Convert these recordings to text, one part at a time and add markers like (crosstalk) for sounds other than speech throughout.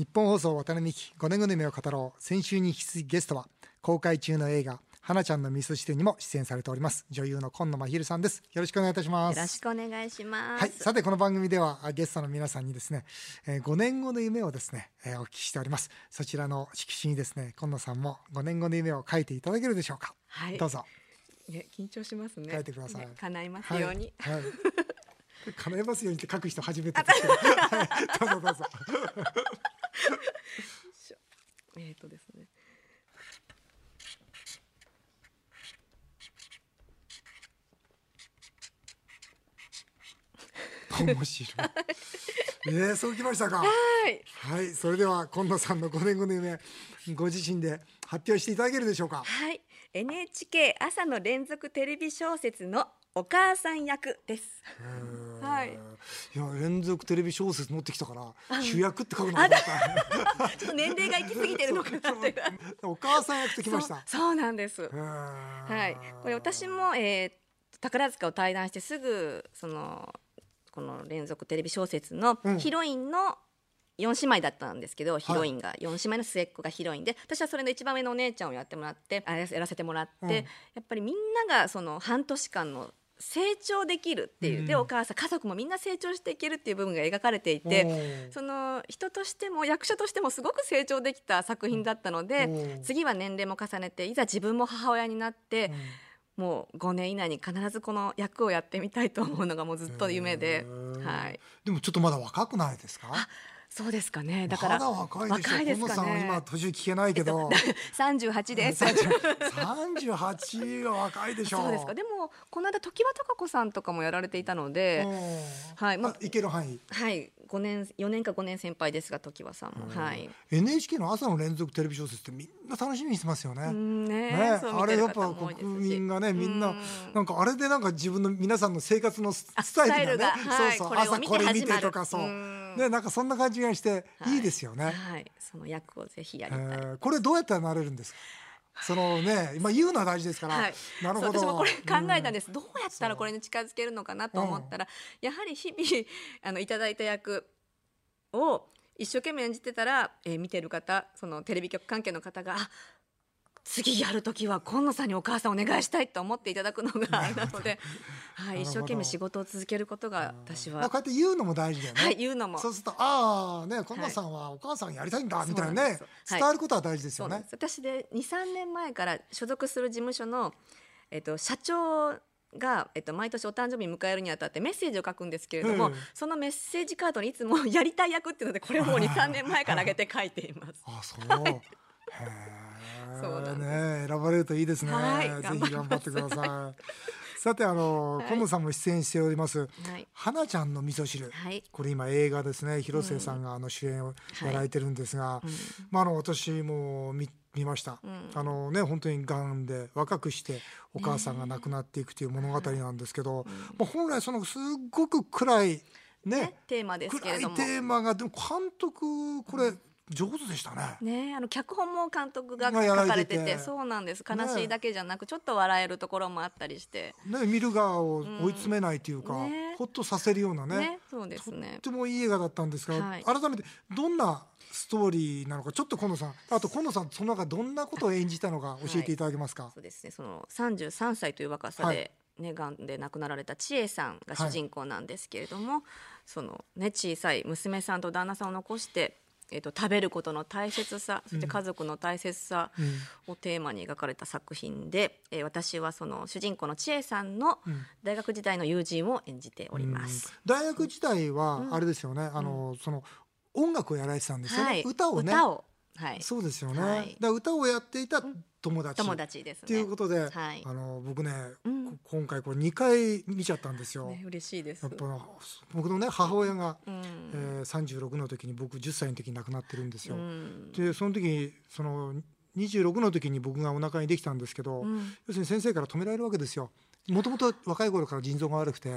日本放送渡辺美希5年後の夢を語ろう。先週に引き続きゲストは公開中の映画花ちゃんの味噌汁にも出演されております女優の今野真昼さんです。よろしくお願いいたします。よろしくお願いします。はい、さてこの番組ではあゲストの皆さんにですね、えー、5年後の夢をですね、えーお聞きしております。そちらの色紙にですね今野さんも5年後の夢を書いていただけるでしょうか、はい。どうぞ。ね、緊張しますね。書いてください。ね叶いますように。はい、はい、(laughs) 叶えますようにって書く人初めてですけど。(laughs) はい。どうぞどうぞえっ、とですね。面白いえー、そうきましたかはい。はいそれでは今野さんの5年後の夢ご自身で発表していただけるでしょうかはい。NHK 朝の連続テレビ小説のお母さん役です。はいいや連続テレビ小説持ってきたから主役って書くのかと思った。(laughs) ちょっと年齢が行き過ぎてるのかなっていう。お母さん役ときましたそうなんです。ははい。これ私も、えー宝塚を退団してすぐそのこの連続テレビ小説のうん。ヒロインの4姉妹だったんですけど、ヒロインが4姉妹の末っ子がヒロインで私はそれの一番上のお姉ちゃんをやってもらってあやらせてもらって、うん。やっぱりみんながその半年間の成長できるっていう、うん。でお母さん家族もみんな成長していけるっていう部分が描かれていおてー。その人としても役者としてもすごく成長できた作品だったので、次は年齢も重ねていざ自分も母親になって、もう5年以内に必ずこの役をやってみたいと思うのがもうずっと夢へでー、はい、でもちょっとまだ若くないですか？そうですかね。だから若い若いですかね。今年聞けないけど、(laughs) 38です。三十八は若いでしょ。そうですか。でもこの間常盤貴子さんとかもやられていたので、うん。はいまあいける範囲。はい。5年4年か5年先輩ですが常盤さん。も、はい。NHK の朝の連続テレビ小説ってみんな楽しみにしてますよね。うんね。ね、あれやっぱ国民がねみんなうん。なんかあれでなんか自分の皆さんの生活のスタイルがね。そうそう朝これ見てとかそう。うんねなんかそんな感じがしてはいいいですよね。はいその役をぜひやえりたい、ーこれどうやったらなれるんですか？そのね今言うのは大事ですから。はい、なるほど。私もこれ考えたんでです、どうやったらこれに近づけるのかなと思ったら、やはり日々あのいただいた役を一生懸命演じてたら、えー見てる方そのテレビ局関係の方があ次やる時は今野さんにお母さんお願いしたいと思っていただくのがなので、はい、一生懸命仕事を続けることが私はまあこうやって言うのも大事だよね。はい言うのもそうするとああね近野さんはお母さんやりたいんだみたいなね伝わることは大事ですよねで。す私で23年前から所属する事務所の、えっと、社長が、えっと、毎年お誕生日迎えるにあたってメッセージを書くんですけれども、うんそのメッセージカードにいつもやりたい役っていうのでこれをもう23年前から上げて書いています。あそう。へそうなんです。えね選ばれるといいです。ね。はいぜひ頑張ってください。さてあのはい今野さんも出演しております。はい花ちゃんの味噌汁。はいこれ今映画です。ね広末さんがあの主演をやられてるんです。が、まああの私も見見ました、んあのね本当にがんで若くしてお母さんが亡くなっていくという物語なんです。けど、まあ、本来そのす。ごく暗いねね、テーマです。けれどもテーマがでも監督これ上手でしたね。ね、あの脚本も監督が書かれててそうなんです。悲しいだけじゃなくちょっと笑えるところもあったりして。ね、見る側を追い詰めないというか、うんね。ほっとさせるようなね。ねそうですね。とってもいい映画だったんですが、はい。改めてどんなストーリーなのかちょっと今野さんあと今野さんその中どんなことを演じたのか教えていただけますか、そうですね。その33歳という若さで、ねがんで亡くなられた千恵さんが主人公なんですけれども、そのね小さい娘さんと旦那さんを残して、えっと食べることの大切さそして家族の大切さをテーマに描かれた作品で、えー私はその主人公の千恵さんの大学時代の友人を演じております。大学時代はあれですよね、あのその音楽をやられてたんですよね、はい、歌をね。歌を。はい、そうですよね、はい。だ歌をやっていた友達、友達ですね。ということで、はい。あの僕ね、うん。こ今回これ2回見ちゃったんですよ、ね嬉しいです。やっぱ僕のね母親が、うんえー、36の時に僕10歳の時に亡くなってるんですよ、うん。でその時にその26の時に僕がお腹にできたんですけど、うん。要するに先生から止められるわけですよもともと若い頃から腎臓が悪くて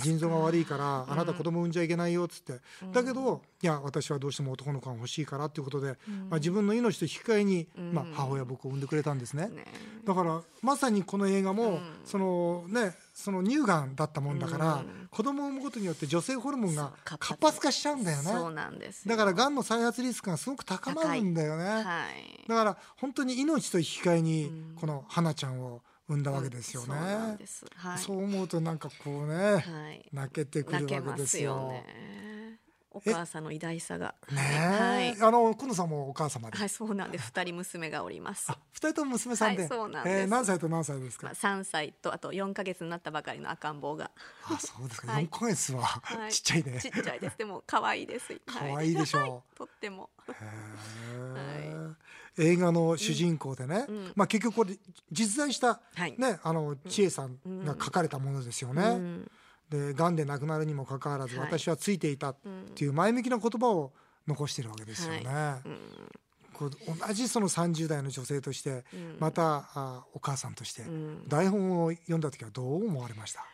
腎臓が悪いからあなたうん子供産んじゃいけないよっつって、うん。だけどいや私はどうしても男の子が欲しいからっていうことで、うん。まあ、自分の命と引き換えに、うん。まあ、母親僕を産んでくれたんですね。ね。だからまさにこの映画も、うん。そのねその乳がんだったもんだから、うん。子供を産むことによって女性ホルモンが活発。化しちゃうんだよそうねなんですよ。だからがんの再発リスクがすごく高まるんだよね、はい。だから本当に命と引き換えにうん。この花ちゃんを生んだわけですよね、そうんそすはいそう思うとなんかこうね、はい泣けてくる泣けわけまですすよ。よねお母さんの偉大さが。ねはい。え、あの今野さんもお母様で、はいそうなんです。二人娘がおります。あ二人とも娘さんで、はいそうなんです。えー何歳と何歳ですか？まあ3歳とあと4ヶ月になったばかりの赤ん坊が。あ、そうですか。はい。四ヶ月は、はい。ちっちゃいね。ちっちゃいです。でも可愛いです。(laughs) 可愛いでしょう。はい。とっても。へー。映画の主人公でね、うん。まあ結局これ実在したはい。ね、あの千恵さんが書かれたものですよね。うんで、癌で亡くなるにもかかわらず、はい。私はついていたっうんていう前向きな言葉を残してるわけですよね。うん。こう同じその30代の女性として、うん。またあお母さんとして、うん。台本を読んだ時はどう思われました？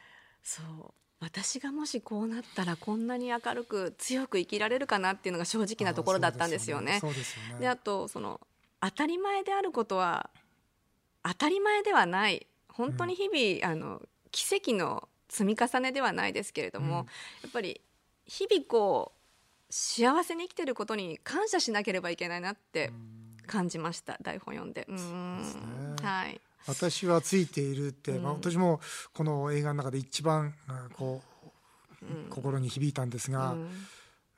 そう。私がもしこうなったらこんなに明るく強く生きられるかなっていうのが正直なところだったんですよね。そうですよね。であとその当たり前であることは当たり前ではない。本当に日々、あの奇跡の積み重ねではないですけれども、うん。やっぱり日々こう幸せに生きてることに感謝しなければいけないなって感じました台本読んで。ですね。はい。私はついているって、まあ、うん私もこの映画の中で一番あこう、うん。心に響いたんですが、うん。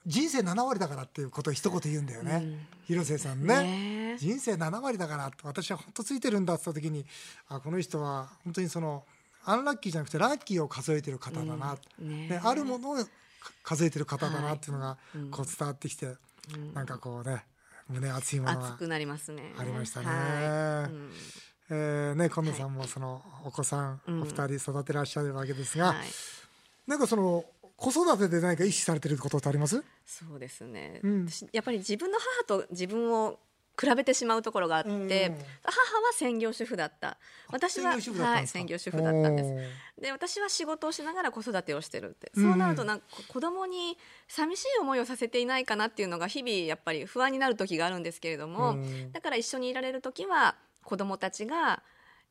人生7割だからっていうことを一言言うんだよね、うん。広瀬さんね。ね。え人生7割だからって私は本当ついてるんだって言った時にあこの人は本当にそのアンラッキーじゃなくてラッキーを数えてる方だな、うん。ね。ねあるものをか数えてる方だなっていうのがうん。こう伝わってきて、うん。なんかこうね胸熱いものが熱くなりますね。ありましたね。はい。うん。えーね今野さんもそのお子さんうん。お二人育てらっしゃるわけですが、はい。なんかその子育てで何か意識されてることってあります？そうですね、うん。私やっぱり自分の母と自分を比べてしまうところがあって、うん。母は専業主婦だった。私は専業はい専業主婦だったんです。で私は仕事をしながら子育てをしてるって。うん。そうなるとなんか子供に寂しい思いをさせていないかなっていうのが日々やっぱり不安になる時があるんですけれども、うん。だから一緒にいられる時は子供たちが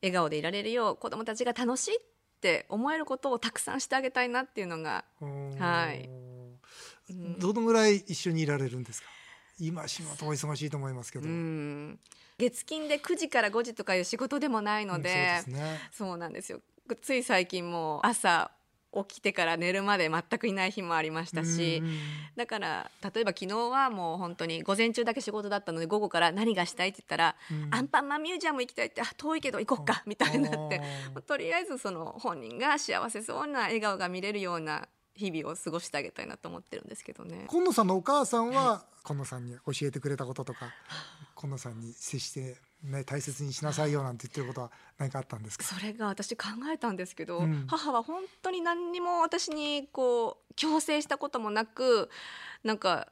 笑顔でいられるよう子供たちが楽しいって思えることをたくさんしてあげたいなっていうのがうん。はい。うんどのぐらい一緒にいられるんですか？今仕事お忙しいと思いますけど。ううん。ん月金で9時から5時とかいう仕事でもないので、そうですね。そうなんですよ。つい最近も朝起きてから寝るまで全くいない日もありましたし、うんだから例えば昨日はもう本当に午前中だけ仕事だったので午後から何がしたいって言ったら、うん。アンパンマンミュージアム行きたいってあ遠いけど行こっかみたいになってとりあえずその本人が幸せそうな笑顔が見れるような日々を過ごしてあげたいなと思ってるんですけどね。今野さんのお母さんは今野さんに教えてくれたこととか、今野さんに接してね大切にしなさいよなんて言ってることは何かあったんですか？それが私考えたんですけど、うん母は本当に何にも私にこう強制したこともなくなんか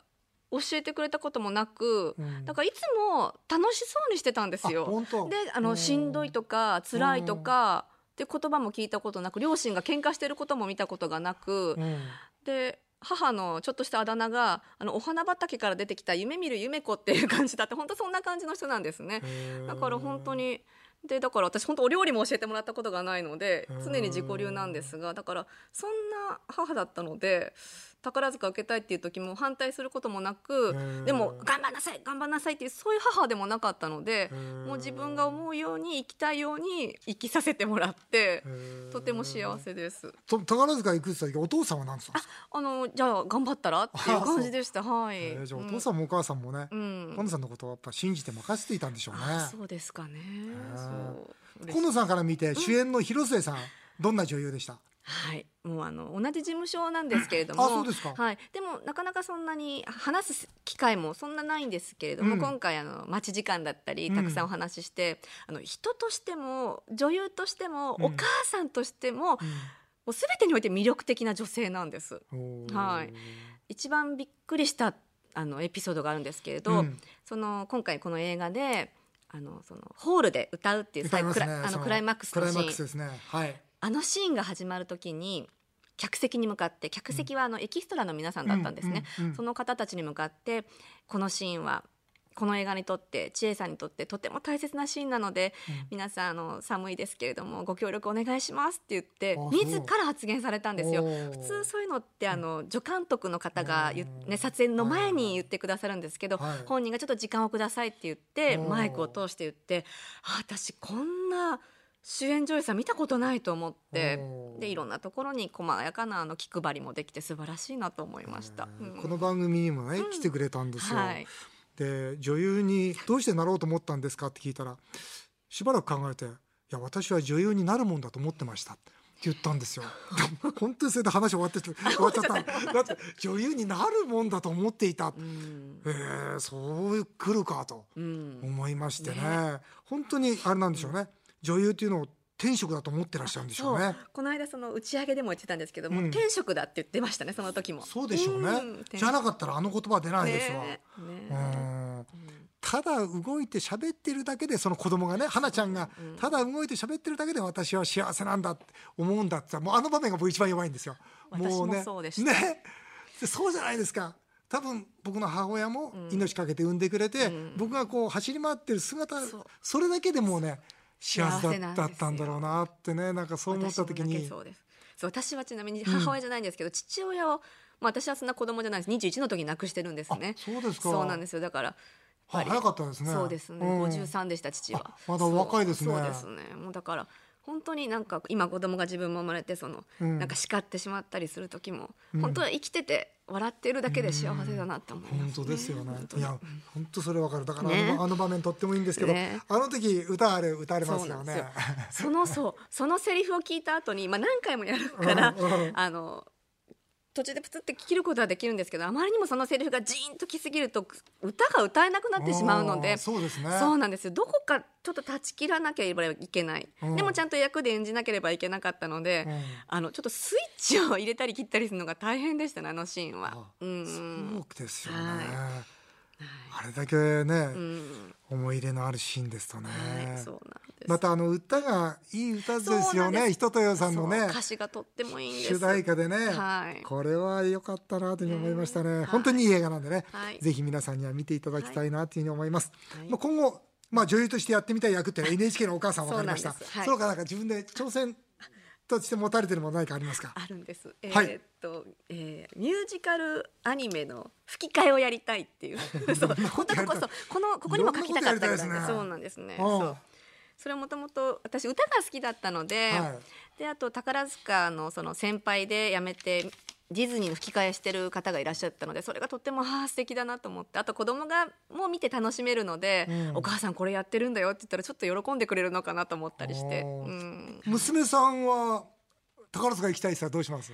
教えてくれたこともなく、うんだからいつも楽しそうにしてたんですあよ。本当。であのしんどいとか辛いとかって言葉も聞いたことなく両親が喧嘩してることも見たことがなく、うん。で母のちょっとしたあだ名があのお花畑から出てきた夢見る夢子っていう感じだって本当そんな感じの人なんですね。だから本当にでだから私本当お料理も教えてもらったことがないので常に自己流なんですがだからそんな母だったので宝塚受けたいっていう時も反対することもなくーでも頑張んなさい頑張んなさいっていうそういう母でもなかったのでもう自分が思うように生きたいように生きさせてもらってとても幸せです。と宝塚行くって言った時お父さんは何ですか？あのじゃあ頑張ったらっていう感じでした。はい、えーじゃあおうん。父さんもお母さんもね、うん。今野さんのことをやっぱ信じて任せていたんでしょうね。あそうですかね。ー。そう嬉しい今野さんから見て主演の広末さん、どんな女優でした？はい、もうあの同じ事務所なんですけれども、あそうですか。はい、でもなかなかそんなに話す機会もそんなないんですけれども、うん。今回あの待ち時間だったりうん。たくさんお話しして、あの人としても女優としても、うん。お母さんとしても、もう全てにおいて魅力的な女性なんです。はい。一番びっくりしたあのエピソードがあるんですけれど、うん。その今回この映画であのそのホールで歌うっていうあそのクライマックスのシーンね。はい。あのシーンが始まる時に客席に向かって客席はあのエキストラの皆さんだったんですね、その方たちに向かってこのシーンはこの映画にとって千恵さんにとってとても大切なシーンなので、うん。皆さんあの寒いですけれどもご協力お願いしますって言って自ら発言されたんですよ。普通そういうのってあの助監督の方がね、撮影の前に言ってくださるんですけど、はい。本人がちょっと時間をくださいって言ってマイクを通して言ってあ私こんな主演女優さん見たことないと思ってでいろんなところに細やかなあの気配りもできて素晴らしいなと思いました。うん。この番組にもね、来てくれたんですよ、はい。で女優にどうしてなろうと思ったんですかって聞いたらしばらく考えて「いや私は女優になるもんだと思ってました」って言ったんですよ。(laughs) 本当にそれで話終わって終わっちゃった。だって女優になるもんだと思っていた、うん。えー、そう来るかとうん。思いましてね。ね。本当にあれなんでしょうね女優っていうのを天職だと思ってらっしゃるんでしょうね。この間その打ち上げでも言ってたんですけども、うん。天職だって言ってましたねその時も。そうでしょうね、んじゃなかったらあの言葉は出ないですわ、ねえねただ動いて喋ってるだけでその子供がね花ちゃんがただ動いて喋ってるだけで私は幸せなんだって思うんだってさもうあの場面が僕一番弱いんですよ。私もねそうね。でそうじゃないですか。多分僕の母親もうん。命かけて産んでくれて、うん。僕がこう走り回ってる姿それだけでもうね幸幸せだったんだろうなってねなんかそう思った時に。そうです。そう私はちなみに母親じゃないんですけど、父親を、まあ、私はそんな子供じゃないです。21の時に亡くしてるんですあねそうですか。そうなんですよ。だからは早かったですね。そうですね、うん。53でした父は。あまだお若いですね。そうですね。もうだから本当になんか今子供が自分も生まれてその、うん。なんか叱ってしまったりする時も、うん。本当は生きてて笑っているだけで幸せだなって思います、ね。本当ですよね。いや、本当それわかる。だからあの,、ね。あの場面とってもいいんですけど、ね。あの時歌あれ歌われますよね。そうなんですよ。そのそうそのセリフを聞いた後にまあ何回もやるから、うんうん。あの途中でプツって切ることはできるんですけどあまりにもそのセリフがジーンときすぎると歌が歌えなくなってしまうのあでーそうですね。そうなんですよどこかちょっと断ち切らなければいけない、うんでもちゃんと役で演じなければいけなかったので、うんあのちょっとスイッチを入れたり切ったりするのが大変でしたねあのシーンはあ。うんそうですよね。はいあれだけね、うん思い入れのあるシーンですとね。またあの歌がいい歌ですよね。そうなんです人とよさんのね歌詞がとってもいいんです。主題歌でね、はいこれは良かったなというふうに思いましたね。ね本当にいい映画なんでね、はいぜひ皆さんには見ていただきたいなというふうに思います。はいまあ今後まあ女優としてやってみたい役っていうのは NHK のお母さん分かりました。そはいその他なんか自分で挑戦として持たれてるもの何かありますか？あるんです。えはいと、えーミュージカルアニメの吹き替えをやりたいっていう。(laughs) そう、本当こそこのここにも書きたかったぐらいそうなんですね。そう。それはもともと私歌が好きだったので、はいであと宝塚のその先輩で辞めてディズニーの吹き替えしてる方がいらっしゃったのでそれがとってもああ素敵だなと思って。あと子供がもう見て楽しめるので、うん。お母さんこれやってるんだよって言ったらちょっと喜んでくれるのかなと思ったりして、うん。娘さんは宝塚行きたい人はどうします？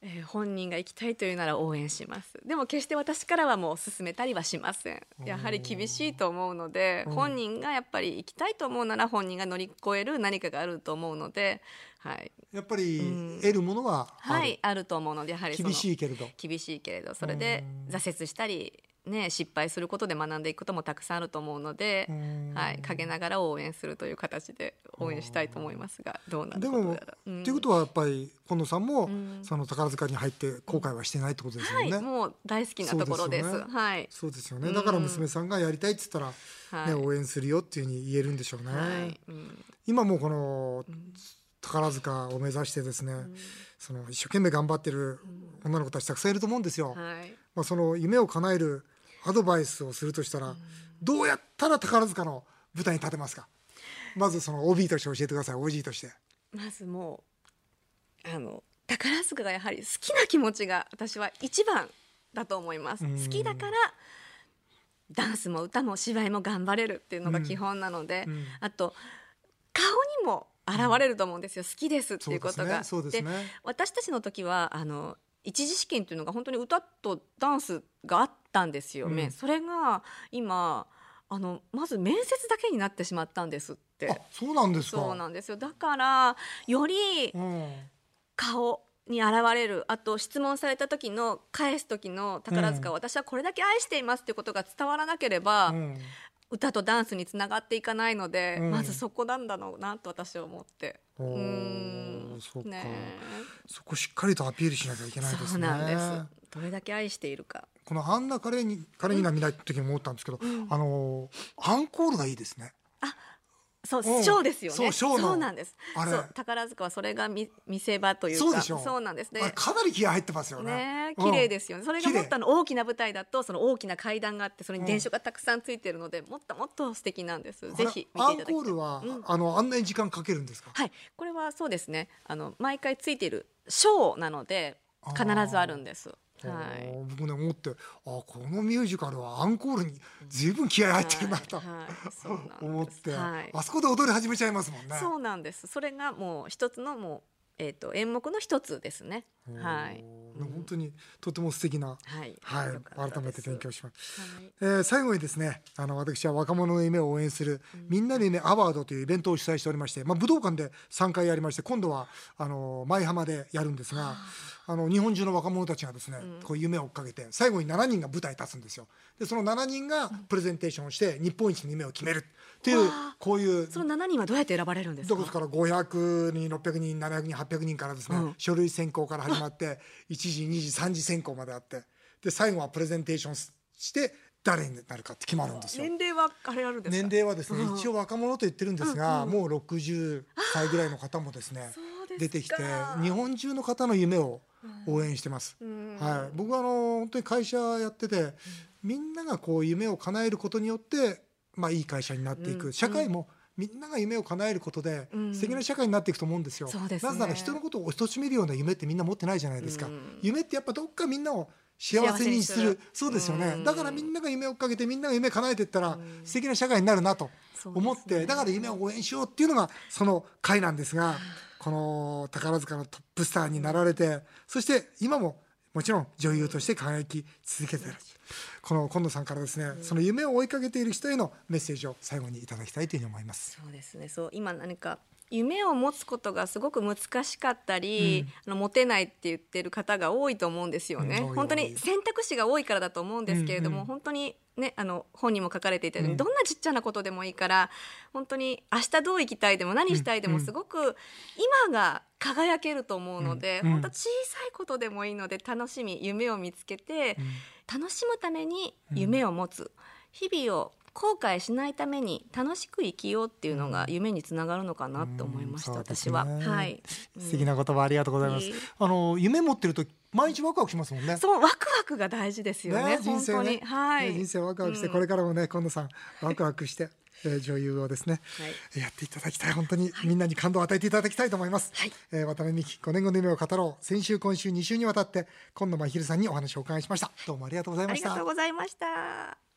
えー本人が行きたいというなら応援します。でも決して私からはもう勧めたりはしません。やはり厳しいと思うのでうん。本人がやっぱり行きたいと思うなら本人が乗り越える何かがあると思うのではい、やっぱりうん。得るものはある。はい、あると思うのでやはり厳しいけれど。厳しいけれど。それでうん。挫折したり、ね、失敗することで学んでいくこともたくさんあると思うのでうん、はい、陰ながら応援するという形で応援したいと思いますがどうなるでも、うん。っていうことはやっぱり今野さんも、うん。その宝塚に入って後悔はしてないってことですよね。はい、もう大好きなところです。そうですよね。はい。そうですよね。うん。だから娘さんがやりたいって言ったら、はい。ね応援するよっていうふうに言えるんでしょうね。はい。うん。今もこの宝塚を目指してですね、その一生懸命頑張ってる女の子たちたくさんいると思うんですよ。はい。まあその夢を叶えるアドバイスをするとしたら、どうやったら宝塚の舞台に立てますか？まずその OB として教えてください。OG として。まずもうあの宝塚がやはり好きな気持ちが私は一番だと思いますうん好きだからダンスも歌も芝居も頑張れるっていうのが基本なので、うんあと顔にも現れると思うんですよ、好きですっていうことが。ですね。ね。私たちの時はあの一次試験っていうのが本当に歌とダンスがあったんですよ。ね、うん。それが今あのまず面接だけになってしまったんですって。あ、そうなんですか。そうなんですよ。だからよりうん。顔に現れるあと質問された時の返す時の宝塚を、私はこれだけ愛していますっていうことが伝わらなければ、うん。歌とダンスにつながっていかないので、うん。まずそこなんだろうなと私は思って。うんそうか、ねそこしっかりとアピールしなきゃいけないですね。そうなんです。どれだけ愛しているか。この「アンナ・カレニカレニナ」見ない時も思ったんですけど、あのアンコールがいいですねそううん。ショーですよね。そうショーの。なんです。あれ。そう宝塚はそれが見見せ場というか。そうでしょそうなんです。ねかなり気合入ってますよね。ねうん。綺麗ですよね、それがもっとあの大きな舞台だとその大きな階段があってそれに電飾がたくさんついてるので、もっともっと素敵なんです。ぜひ見ていただきたい。コールは、うん。あのあんなに時間かけるんですか？はい。これはそうですね。あの毎回ついているショーなので必ずあるんですはい。僕ね思ってあこのミュージカルはアンコールにずいぶん気合入ってるなと、はいはい (laughs) 思って、はい。あそこで踊り始めちゃいますもんね。そうなんです。それがもう一つのもうえっ、と演目の一つですね。はい。本当にとても素敵な、はい。はい。改めて勉強します。はい。えー最後にですねあの私は若者の夢を応援する、みんなの夢アワードというイベントを主催しておりまして、まあ、武道館で3回やりまして今度はあの舞浜でやるんですがあの日本中の若者たちがですね、こう夢を追っかけて最後に7人が舞台に立つんですよ。でその7人がプレゼンテーションをして日本一の夢を決めるっていうこういう。その7人はどうやって選ばれるんですか？どこか？ら500人600人700人800人からですね、うん。書類選考から始まって1時2時3時選考まであってで最後はプレゼンテーションして誰になるかって決まるんですよ。年齢はあれあるんですか？年齢はですね、うん。一応若者と言ってるんですが、もう60歳ぐらいの方もですね出てきて日本中の方の夢を応援してます。うん。はい、僕はあの本当に会社やってて、みんながこう夢を叶えることによって、まあ、いい会社になっていく、うん。社会もみんなが夢を叶えることで、うん。素敵な社会になっていくと思うんですよ。すね。なぜなら人のことを貶めるような夢ってみんな持ってないじゃないですか。うん。夢ってやっぱどっかみんなを幸せにするそうですよね、うん。だからみんなが夢を追っかけてみんなが夢叶えていったら、ん。素敵な社会になるなと思って、ね。だから夢を応援しようっていうのがその会なんですが、この宝塚のトップスターになられてそして今ももちろん女優として輝き続けてるこの今野さんからですね、その夢を追いかけている人へのメッセージを最後にいただきたいというふうに思います。そうですね。そう今何か夢を持つことがすごく難しかったり、あの持てないって言ってる方が多いと思うんですよね、うん。本当に選択肢が多いからだと思うんですけれども、うんうん本当にねあの本にも書かれていたように、うん。どんなちっちゃなことでもいいから本当に明日どう生きたいでも何したいでもうん。すごく今が輝けると思うので、うん。本当小さいことでもいいので楽しみ夢を見つけて、楽しむために夢を持つ、日々を後悔しないために楽しく生きようっていうのが夢につながるのかなと思いました、うんそうです私は。ねはい、素敵な言葉ありがとうございます。いい。あの夢持ってると毎日ワクワクしますもんね。そうワクワクが大事ですよねね人本当生ねに。はい、ね人生ワクワクして、うん。これからもね今野さんワクワクして、えー女優をですね、はい。やっていただきたい。本当にみんなに感動を与えていただきたいと思います、はい。えー渡辺美希5年後の夢を語ろう。先週今週2週にわたって今野真昼さんにお話をお伺いしました。どうもありがとうございました。ありがとうございました。